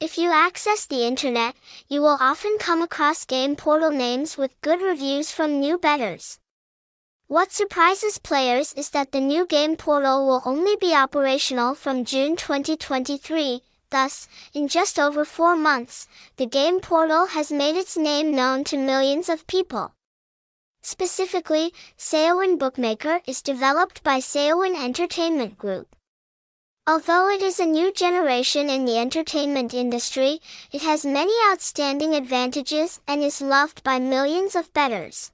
If you access the internet, you will often come across game portal names with good reviews from new bettors. What surprises players is that the new game portal will only be operational from June 2023. Thus, in just over four months, the game portal has made its name known to millions of people. Specifically, Saowin Bookmaker is developed by Saowin Entertainment Group. Although it is a new generation in the entertainment industry, it has many outstanding advantages and is loved by millions of bettors.